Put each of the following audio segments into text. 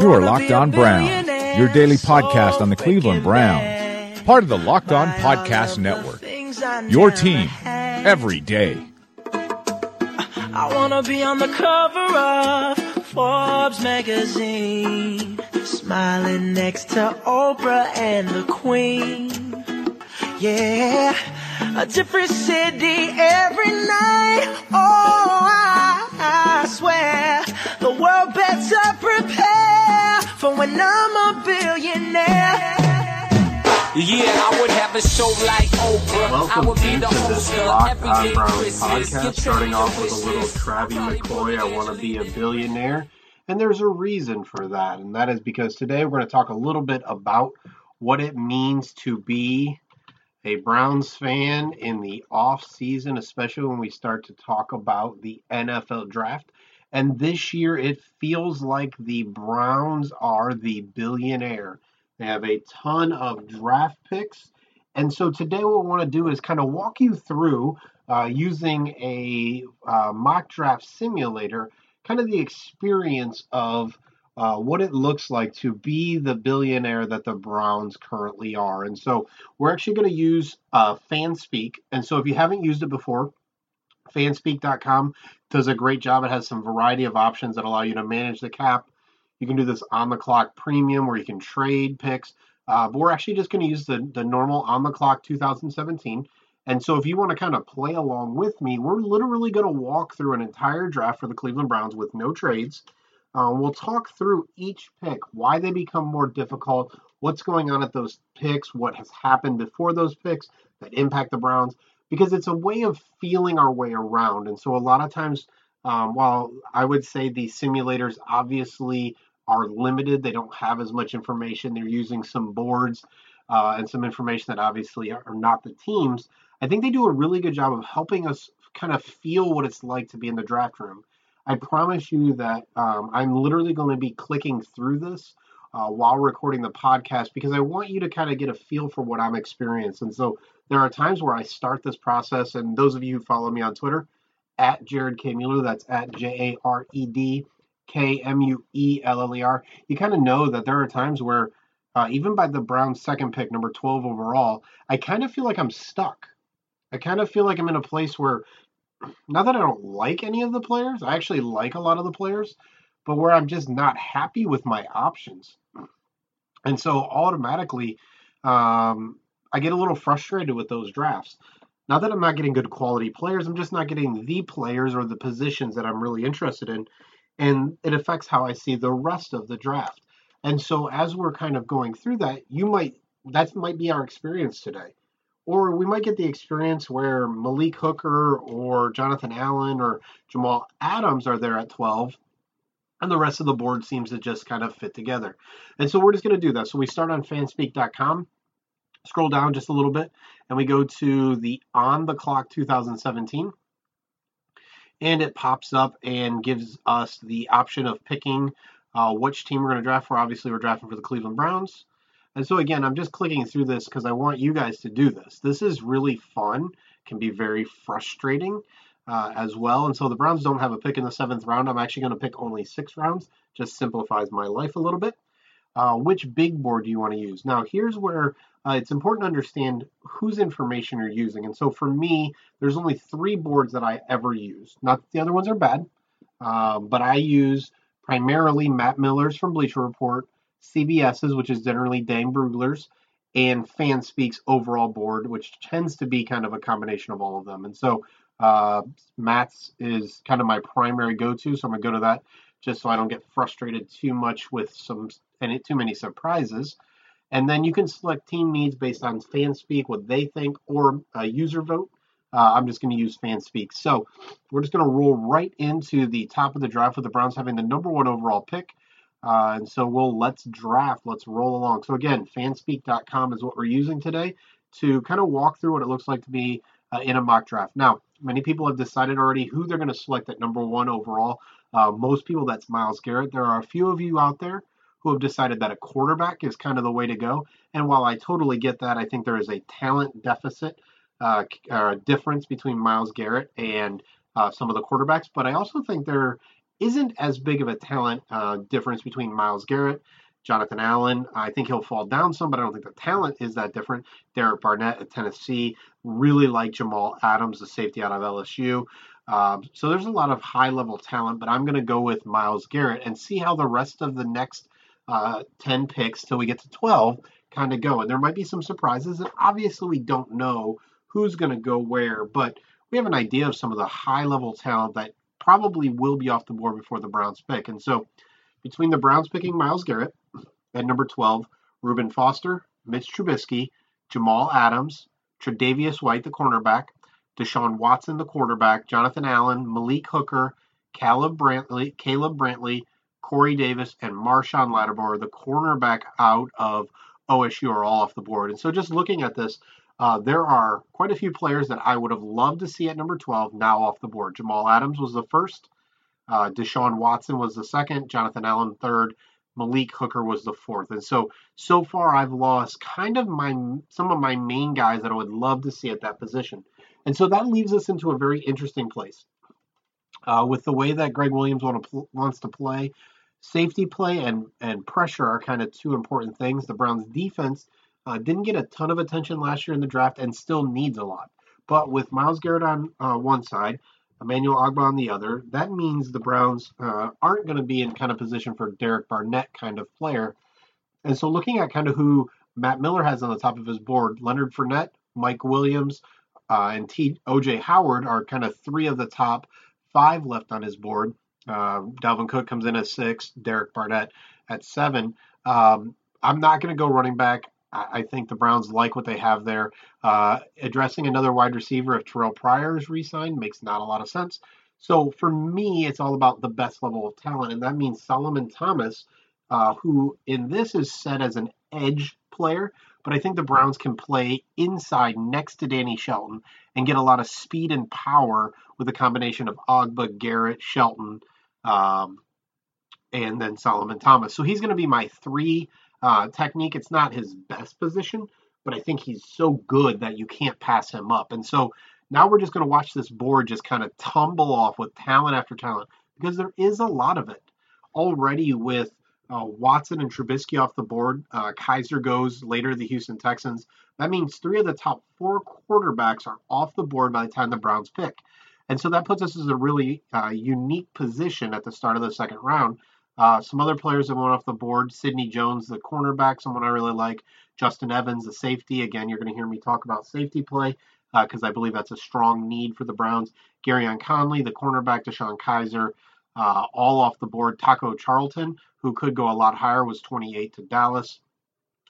You are Locked On Browns, your daily podcast on the Cleveland Browns, part of the Locked On Podcast Network. Your team every day. I wanna be on the cover of Forbes magazine, smiling next to Oprah and the Queen. Yeah, a different city every night. Oh, I, I swear the world better prepare for when I'm a billionaire. Yeah, I would have a show like Oprah. I Welcome would be into the this host of Locked On Browns podcast, Get starting off with a little wishes. Travie McCoy, I want to be a billionaire. And there's a reason for that, and that is because today we're going to talk a little bit about what it means to be a Browns fan in the off season, especially when we start to talk about the NFL draft. And this year, it feels like the Browns are the billionaire. They have a ton of draft picks. And so today, what we want to do is kind of walk you through uh, using a uh, mock draft simulator, kind of the experience of uh, what it looks like to be the billionaire that the Browns currently are. And so we're actually going to use uh, FanSpeak. And so if you haven't used it before, fanspeak.com does a great job. It has some variety of options that allow you to manage the cap. You can do this on the clock premium where you can trade picks. Uh, but we're actually just going to use the, the normal on the clock 2017. And so if you want to kind of play along with me, we're literally going to walk through an entire draft for the Cleveland Browns with no trades. Uh, we'll talk through each pick, why they become more difficult, what's going on at those picks, what has happened before those picks that impact the Browns, because it's a way of feeling our way around. And so a lot of times, um, while I would say the simulators obviously are limited, they don't have as much information. They're using some boards uh, and some information that obviously are not the teams. I think they do a really good job of helping us kind of feel what it's like to be in the draft room. I promise you that um, I'm literally going to be clicking through this uh, while recording the podcast because I want you to kind of get a feel for what I'm experiencing. And so there are times where I start this process, and those of you who follow me on Twitter, at Jared K. Mueller, that's at J A R E D K M U E L L E R, you kind of know that there are times where, uh, even by the Browns' second pick, number 12 overall, I kind of feel like I'm stuck. I kind of feel like I'm in a place where not that I don't like any of the players, I actually like a lot of the players, but where I'm just not happy with my options. And so automatically, um, I get a little frustrated with those drafts. Not that I'm not getting good quality players, I'm just not getting the players or the positions that I'm really interested in. And it affects how I see the rest of the draft. And so as we're kind of going through that, you might that might be our experience today. Or we might get the experience where Malik Hooker or Jonathan Allen or Jamal Adams are there at 12, and the rest of the board seems to just kind of fit together. And so we're just going to do that. So we start on fanspeak.com, scroll down just a little bit, and we go to the on the clock 2017. And it pops up and gives us the option of picking uh, which team we're going to draft for. Obviously, we're drafting for the Cleveland Browns. And so again, I'm just clicking through this because I want you guys to do this. This is really fun, can be very frustrating uh, as well. And so the Browns don't have a pick in the seventh round. I'm actually going to pick only six rounds. Just simplifies my life a little bit. Uh, which big board do you want to use? Now, here's where uh, it's important to understand whose information you're using. And so for me, there's only three boards that I ever use. Not that the other ones are bad, um, but I use primarily Matt Miller's from Bleacher Report, CBS's, which is generally Dane Brugler's, and FanSpeak's overall board, which tends to be kind of a combination of all of them. And so uh, Matt's is kind of my primary go-to, so I'm gonna go to that just so I don't get frustrated too much with some any too many surprises. And then you can select team needs based on FanSpeak, what they think, or a user vote. Uh, I'm just going to use FanSpeak. So we're just going to roll right into the top of the draft with the Browns having the number one overall pick. Uh, and so we'll let's draft, let's roll along. So again, fanspeak.com is what we're using today to kind of walk through what it looks like to be uh, in a mock draft. Now, many people have decided already who they're going to select at number one overall. Uh, most people, that's Myles Garrett. There are a few of you out there who have decided that a quarterback is kind of the way to go. And while I totally get that, I think there is a talent deficit uh, uh, difference between Myles Garrett and uh, some of the quarterbacks. But I also think there isn't as big of a talent uh, difference between Myles Garrett, Jonathan Allen. I think he'll fall down some, but I don't think the talent is that different. Derek Barnett at Tennessee, really like Jamal Adams, the safety out of LSU. Um, so there's a lot of high level talent, but I'm going to go with Myles Garrett and see how the rest of the next uh, 10 picks till we get to 12 kind of go. And there might be some surprises, and obviously we don't know who's going to go where, but we have an idea of some of the high level talent that probably will be off the board before the Browns pick. And so between the Browns picking Myles Garrett at number 12, Reuben Foster, Mitch Trubisky, Jamal Adams, Tre'Davious White, the cornerback, Deshaun Watson, the quarterback, Jonathan Allen, Malik Hooker, Caleb Brantley, Caleb Brantley, Corey Davis, and Marshon Lattimore, the cornerback out of OSU, are all off the board. And so just looking at this, uh, there are quite a few players that I would have loved to see at number 12 now off the board. Jamal Adams was the first, uh, Deshaun Watson was the second, Jonathan Allen third, Malik Hooker was the fourth. And so so far I've lost kind of my some of my main guys that I would love to see at that position. And so that leaves us into a very interesting place. Uh, with the way that Gregg Williams want to wants to play, safety play and and pressure are kind of two important things. The Browns defense uh, didn't get a ton of attention last year in the draft and still needs a lot. But with Myles Garrett on uh, one side, Emmanuel Ogbah on the other, that means the Browns uh, aren't going to be in kind of position for Derek Barnett kind of player. And so looking at kind of who Matt Miller has on the top of his board, Leonard Fournette, Mike Williams, uh, and T- OJ Howard are kind of three of the top five left on his board. Uh, Dalvin Cook comes in at six, Derek Barnett at seven. Um, I'm not going to go running back. I think the Browns like what they have there. Uh, addressing another wide receiver if Terrelle Pryor is re-signed makes not a lot of sense. So for me, it's all about the best level of talent, and that means Solomon Thomas, uh, who in this is set as an edge player, but I think the Browns can play inside next to Danny Shelton and get a lot of speed and power with a combination of Ogbah, Garrett, Shelton, um, and then Solomon Thomas. So he's going to be my three uh, technique. It's not his best position, but I think he's so good that you can't pass him up. And so now we're just going to watch this board just kind of tumble off with talent after talent because there is a lot of it already with uh, Watson and Trubisky off the board. Uh, Kizer goes later the Houston Texans. That means three of the top four quarterbacks are off the board by the time the Browns pick. And so that puts us in a really uh, unique position at the start of the second round uh, some other players that went off the board Sidney Jones, the cornerback, someone I really like. Justin Evans, the safety. Again, you're going to hear me talk about safety play because uh, I believe that's a strong need for the Browns. Gareon Conley, the cornerback, DeShone Kizer, uh, all off the board. Taco Charlton, who could go a lot higher, was 28 to Dallas.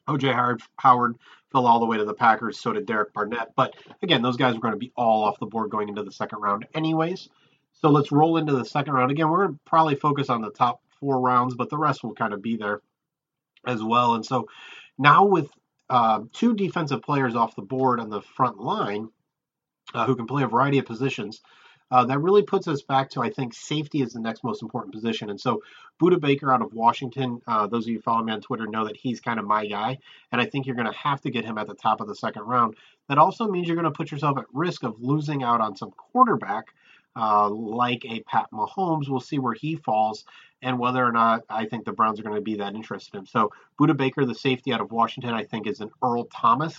OJ Howard, fell all the way to the Packers. So did Derek Barnett. But again, those guys are going to be all off the board going into the second round, anyways. So let's roll into the second round. Again, we're going to probably focus on the top four rounds, but the rest will kind of be there as well. And so now with uh, two defensive players off the board on the front line uh, who can play a variety of positions, uh, that really puts us back to I think safety is the next most important position. And so Budda Baker out of Washington, uh, those of you follow me on Twitter know that he's kind of my guy, and I think you're going to have to get him at the top of the second round. That also means you're going to put yourself at risk of losing out on some quarterback. Uh, like a Pat Mahomes, we'll see where he falls and whether or not I think the Browns are going to be that interested in him. So Budda Baker, the safety out of Washington, I think is an Earl Thomas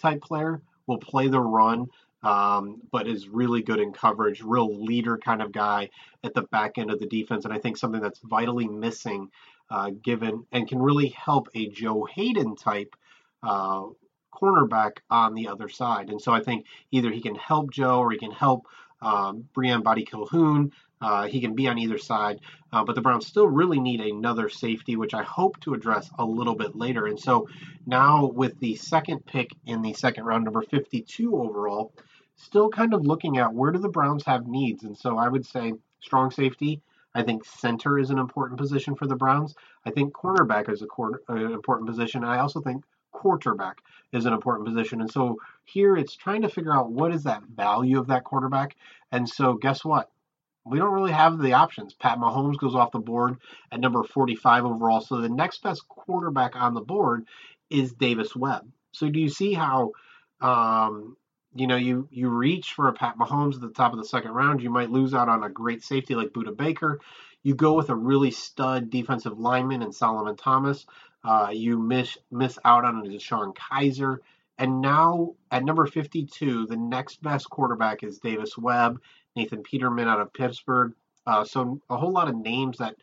type player. Will play the run, um, but is really good in coverage. Real leader kind of guy at the back end of the defense, and I think something that's vitally missing, uh, given and can really help a Joe Haden type. Uh, cornerback on the other side. And so I think either he can help Joe or he can help um, Briean Boddy-Calhoun. Uh, he can be on either side, uh, but the Browns still really need another safety, which I hope to address a little bit later. And so now, with the second pick in the second round, number 52 overall, still kind of looking at where do the Browns have needs. And so I would say strong safety. I think center is an important position for the Browns. I think cornerback is a corner, an important position. I also think quarterback is an important position. And so here it's trying to figure out what is that value of that quarterback. And so guess what? we don't really have the options. Pat Mahomes goes off the board at number 45 overall. So the next best quarterback on the board is Davis Webb. So do you see how, um, you know, you you reach for a Pat Mahomes at the top of the second round, you might lose out on a great safety like Budda Baker. You go with a really stud defensive lineman in Solomon Thomas. Uh, you miss miss out on a DeShone Kizer. And now at number 52, the next best quarterback is Davis Webb, Nathan Peterman out of Pittsburgh. Uh, so a whole lot of names that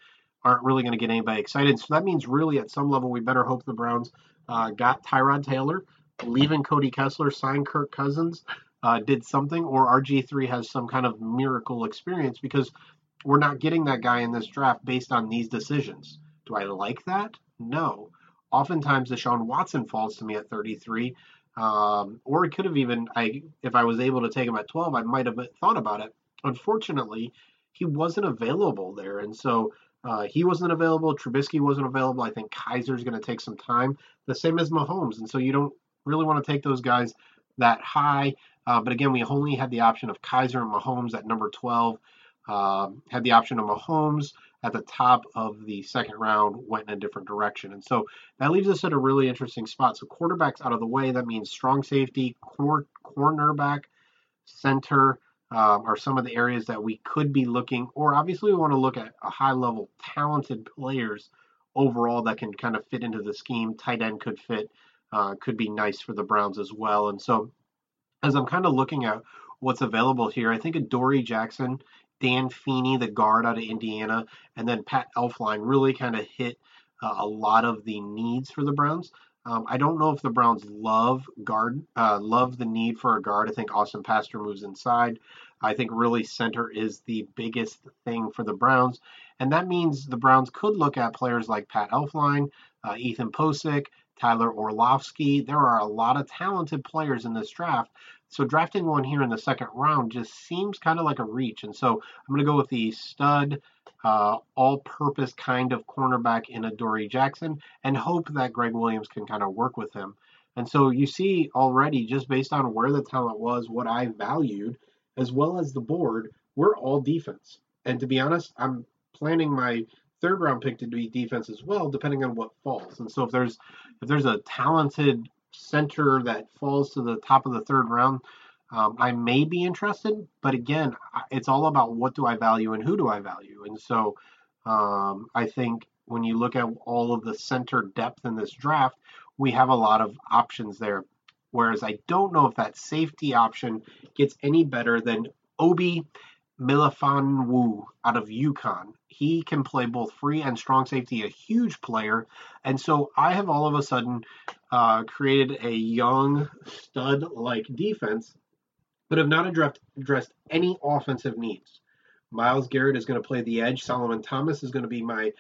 aren't really going to get anybody excited. So that means really at some level we better hope the Browns uh, got Tyrod Taylor, leaving Cody Kessler, signed Kirk Cousins, uh, did something, or RG3 has some kind of miracle experience because we're not getting that guy in this draft based on these decisions. Do I like that? No. Oftentimes, Deshaun Watson falls to me at 33, um, or it could have even, I if I was able to take him at 12, I might have thought about it. Unfortunately, he wasn't available there, and so uh, he wasn't available. Trubisky wasn't available. I think Kizer's going to take some time, the same as Mahomes, and so you don't really want to take those guys that high. Uh, but again, we only had the option of Kizer and Mahomes at number 12. Uh, had the option of Mahomes at the top of the second round, went in a different direction. And so that leaves us at a really interesting spot. So quarterbacks out of the way, that means strong safety, cor- cornerback, center um, are some of the areas that we could be looking, or obviously we want to look at a high level, talented players overall that can kind of fit into the scheme. Tight end could fit, uh, could be nice for the Browns as well. And so as I'm kind of looking at what's available here, I think Adoree Jackson, Dan Feeney, the guard out of Indiana, and then Pat Elflein really kind of hit uh, a lot of the needs for the Browns. Um, I don't know if the Browns love guard, uh, love the need for a guard. I think Austin Pasztor moves inside. I think really center is the biggest thing for the Browns, and that means the Browns could look at players like Pat Elflein, uh, Ethan Pocic, Tyler Orlosky. There are a lot of talented players in this draft. So drafting one here in the second round just seems kind of like a reach. And so I'm going to go with the stud, uh, all-purpose kind of cornerback in Adoree Jackson and hope that Gregg Williams can kind of work with him. And so you see already, just based on where the talent was, what I valued, as well as the board, we're all defense. And to be honest, I'm planning my third round pick to be defense as well, depending on what falls. And so if there's if there's a talented center that falls to the top of the third round, um, I may be interested. But again, it's all about what do I value and who do I value. And so um, I think when you look at all of the center depth in this draft, we have a lot of options there. Whereas I don't know if that safety option gets any better than Obi Melifonwu out of UConn. He can play both free and strong safety, a huge player. And so I have all of a sudden uh, created a young stud like defense, but have not addressed, addressed any offensive needs. Myles Garrett is going to play the edge. Solomon Thomas is going to be my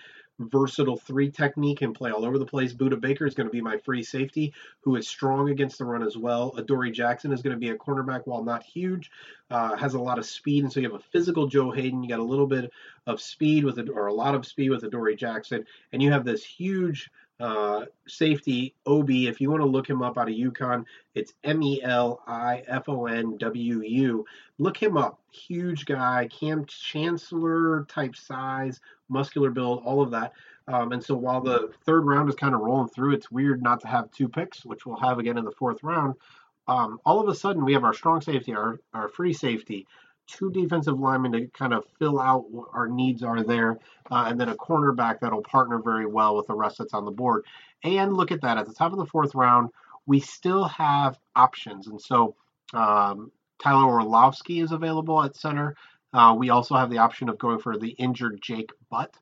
versatile three technique and play all over the place. Budda Baker is going to be my free safety, who is strong against the run as well. Adoree Jackson is going to be a cornerback, while not huge, uh, has a lot of speed, and so you have a physical Joe Haden. You got a little bit of speed with it, or a lot of speed with Adoree Jackson, and you have this huge uh, safety Obi. If you want to look him up out of UConn, it's M E L I F O N W U. Look him up. Huge guy, Kam Chancellor type size, muscular build, all of that. Um, and so while the third round is kind of rolling through, it's weird not to have two picks, which we'll have again in the fourth round. Um, all of a sudden, we have our strong safety, our, our free safety, two defensive linemen to kind of fill out what our needs are there, uh, and then a cornerback that'll partner very well with the rest that's on the board. And look at that at the top of the fourth round, we still have options, and so um, Tyler Orlosky is available at center. Uh, we also have the option of going for the injured Jake Butt,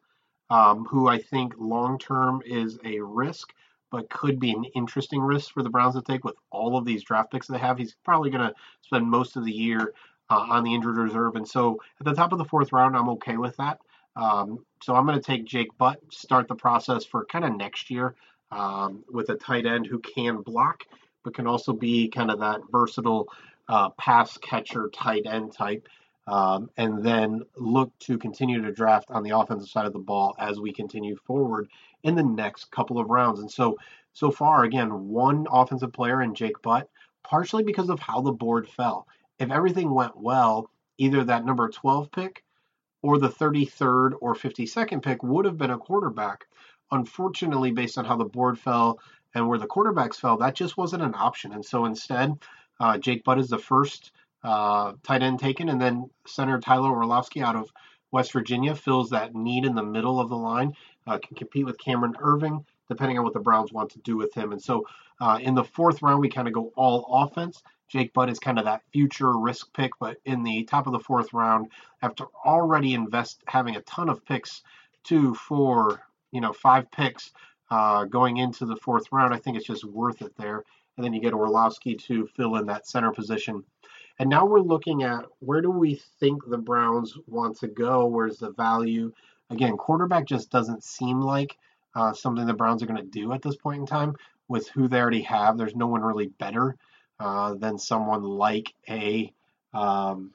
um, who I think long term is a risk but could be an interesting risk for the Browns to take with all of these draft picks they have. He's probably going to spend most of the year uh, on the injured reserve. And so at the top of the fourth round, I'm okay with that. Um, so I'm going to take Jake Butt, start the process for kind of next year um, with a tight end who can block, but can also be kind of that versatile uh, pass catcher tight end type. Um, and then look to continue to draft on the offensive side of the ball as we continue forward in the next couple of rounds. And so, so far, again, one offensive player in Jake Butt, partially because of how the board fell if everything went well, either that number 12 pick or the 33rd or 52nd pick would have been a quarterback. Unfortunately, based on how the board fell and where the quarterbacks fell, that just wasn't an option. And so instead, uh, Jake Butt is the first uh, tight end taken, and then center Tyler Orlosky out of West Virginia fills that need in the middle of the line, uh, can compete with Cameron Irving, depending on what the Browns want to do with him. And so uh, in the fourth round, we kind of go all offense. Jake Butt is kind of that future risk pick, but in the top of the fourth round, after already invest having a ton of picks, two, four, you know, five picks uh, going into the fourth round, I think it's just worth it there. And then you get Orlosky to fill in that center position. And now we're looking at where do we think the Browns want to go? Where's the value? Again, quarterback just doesn't seem like uh, something the Browns are going to do at this point in time with who they already have. There's no one really better uh, than someone like a um,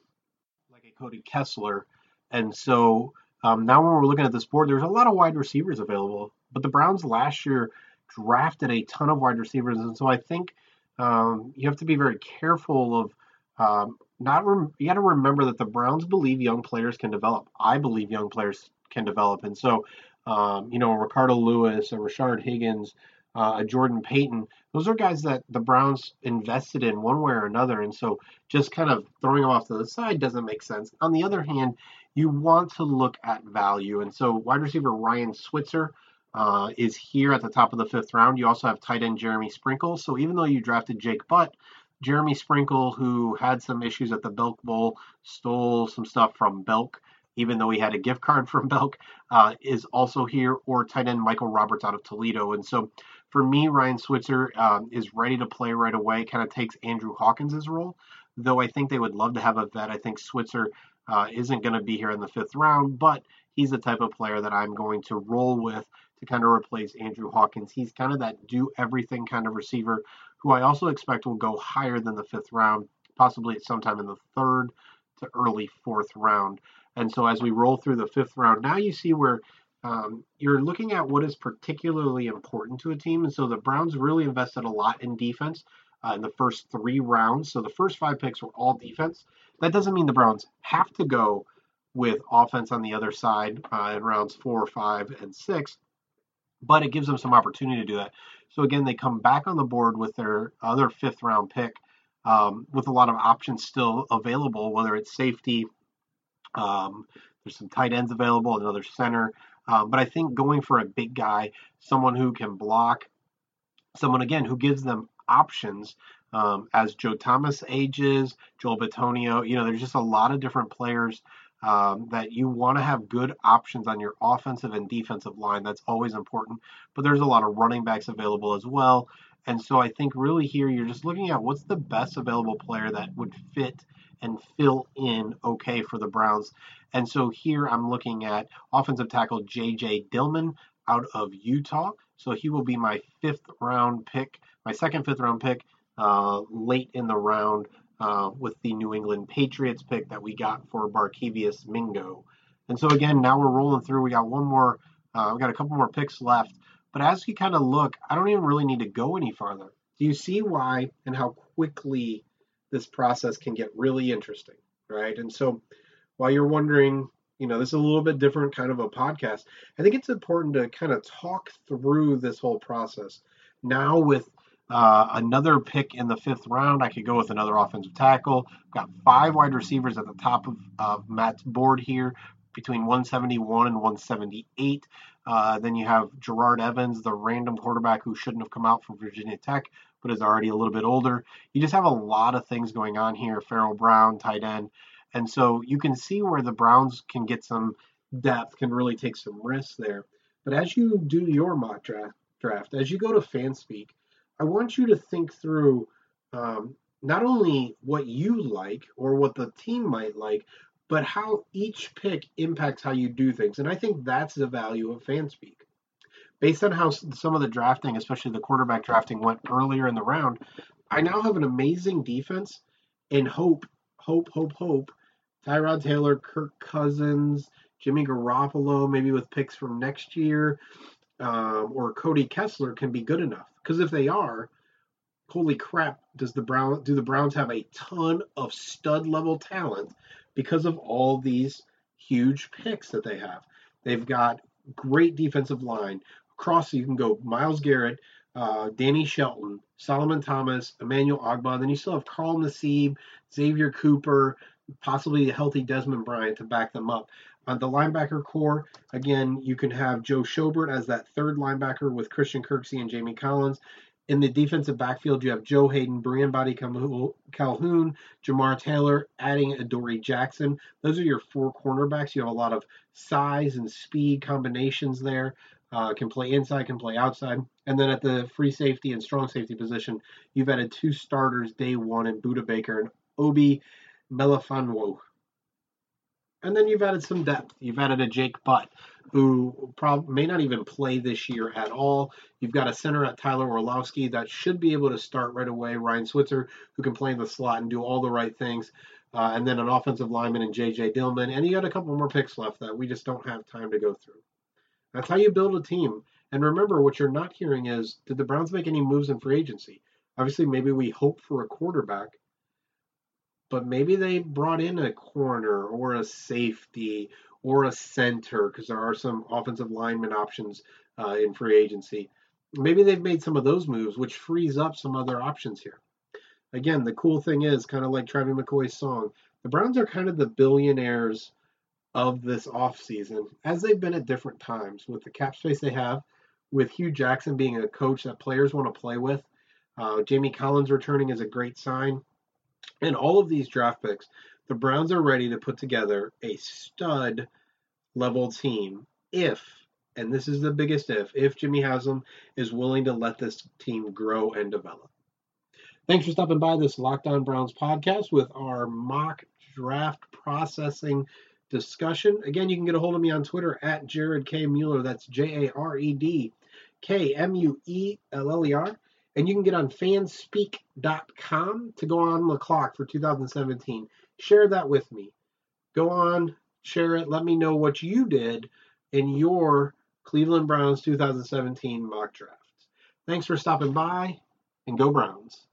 like a Cody Kessler. And so um, now when we're looking at this board, there's a lot of wide receivers available. But the Browns last year drafted a ton of wide receivers, and so I think um, you have to be very careful of um, not. Rem- you got to remember that the Browns believe young players can develop. I believe young players can develop, and so um, you know Ricardo Lewis a Rashard Higgins, uh, Jordan Payton. Those are guys that the Browns invested in one way or another, and so just kind of throwing them off to the side doesn't make sense. On the other hand, you want to look at value, and so wide receiver Ryan Switzer uh, is here at the top of the fifth round. You also have tight end Jeremy Sprinkle. So even though you drafted Jake Butt, Jeremy Sprinkle, who had some issues at the Belk Bowl, stole some stuff from Belk, even though he had a gift card from Belk, uh, is also here, or tight end Michael Roberts out of Toledo. And so for me, Ryan Switzer um, is ready to play right away, kind of takes Andrew Hawkins' role, though I think they would love to have a vet. I think Switzer uh, isn't going to be here in the fifth round, but he's the type of player that I'm going to roll with to kind of replace Andrew Hawkins. He's kind of that do everything kind of receiver who I also expect will go higher than the fifth round, possibly at sometime in the third to early fourth round. And so as we roll through the fifth round, now you see where um, you're looking at what is particularly important to a team. And so the Browns really invested a lot in defense uh, in the first three rounds. So the first five picks were all defense. That doesn't mean the Browns have to go with offense on the other side uh, in rounds four, five, and six but it gives them some opportunity to do that. So again, they come back on the board with their other fifth round pick um, with a lot of options still available, whether it's safety, um, there's some tight ends available, another center. Uh, but I think going for a big guy, someone who can block, someone again who gives them options um, as Joe Thomas ages, Joel Bitonio, you know, there's just a lot of different players um, that you want to have good options on your offensive and defensive line. That's always important. But there's a lot of running backs available as well. And so I think really here you're just looking at what's the best available player that would fit and fill in okay for the Browns. And so here I'm looking at offensive tackle J.J. Dielman out of Utah. So he will be my fifth round pick, my second fifth round pick uh, late in the round uh, with the New England Patriots pick that we got for Barkevius Mingo. And so again, now we're rolling through. We got one more, uh, we got a couple more picks left. But as you kind of look, I don't even really need to go any farther. Do you see why and how quickly this process can get really interesting, right? And so while you're wondering, you know, this is a little bit different kind of a podcast, I think it's important to kind of talk through this whole process now with uh, another pick in the fifth round. I could go with another offensive tackle. Got five wide receivers at the top of uh, Matt's board here between 171 and 178. Uh, then you have Jerod Evans, the random quarterback who shouldn't have come out from Virginia Tech, but is already a little bit older. You just have a lot of things going on here. Pharaoh Brown, tight end. And so you can see where the Browns can get some depth, can really take some risks there. But as you do your mock draft, draft as you go to FanSpeak, I want you to think through um, not only what you like or what the team might like, but how each pick impacts how you do things. And I think that's the value of FanSpeak. Based on how some of the drafting, especially the quarterback drafting, went earlier in the round, I now have an amazing defense and hope, hope, hope, hope. Tyrod Taylor, Kirk Cousins, Jimmy Garoppolo, maybe with picks from next year, um, or Cody Kessler can be good enough. Because if they are, holy crap, does the Brown do the Browns have a ton of stud level talent because of all these huge picks that they have? They've got great defensive line. Across, you can go Myles Garrett, uh, Danny Shelton, Solomon Thomas, Emmanuel Ogbah. Then you still have Carl Nassib, Xavier Cooper, possibly a healthy Desmond Bryant to back them up. On the linebacker core, again, you can have Joe Schobert as that third linebacker with Christian Kirksey and Jamie Collins. In the defensive backfield, you have Joe Haden, Briean Boddy Calhoun, Jamar Taylor, adding Adoree Jackson. Those are your four cornerbacks. You have a lot of size and speed combinations there. Uh, can play inside, can play outside. And then at the free safety and strong safety position, you've added two starters day one in Budda Baker and Obi Melifonwu. And then you've added some depth. You've added a Jake Butt, who prob- may not even play this year at all. You've got a center at Tyler Orlosky that should be able to start right away. Ryan Switzer, who can play in the slot and do all the right things. Uh, and then an offensive lineman in J.J. Dielman. And you got a couple more picks left that we just don't have time to go through. That's how you build a team. And remember, what you're not hearing is did the Browns make any moves in free agency? Obviously, maybe we hope for a quarterback, but maybe they brought in a corner or a safety or a center because there are some offensive lineman options uh, in free agency. Maybe they've made some of those moves, which frees up some other options here. Again, the cool thing is kind of like Travis McCoy's song. The Browns are kind of the billionaires of this offseason, as they've been at different times with the cap space they have, with Hue Jackson being a coach that players want to play with. Uh, Jamie Collins returning is a great sign. And all of these draft picks, the Browns are ready to put together a stud level team if, and this is the biggest if, if Jimmy Haslam is willing to let this team grow and develop. Thanks for stopping by this Locked On Browns podcast with our mock draft processing discussion. Again, you can get a hold of me on Twitter at Jared K. Mueller. That's J A R E D K M U E L L E R. And you can get on fanspeak.com to go on the clock for 2017. Share that with me. Go on, share it. Let me know what you did in your Cleveland Browns 2017 mock draft. Thanks for stopping by and go Browns.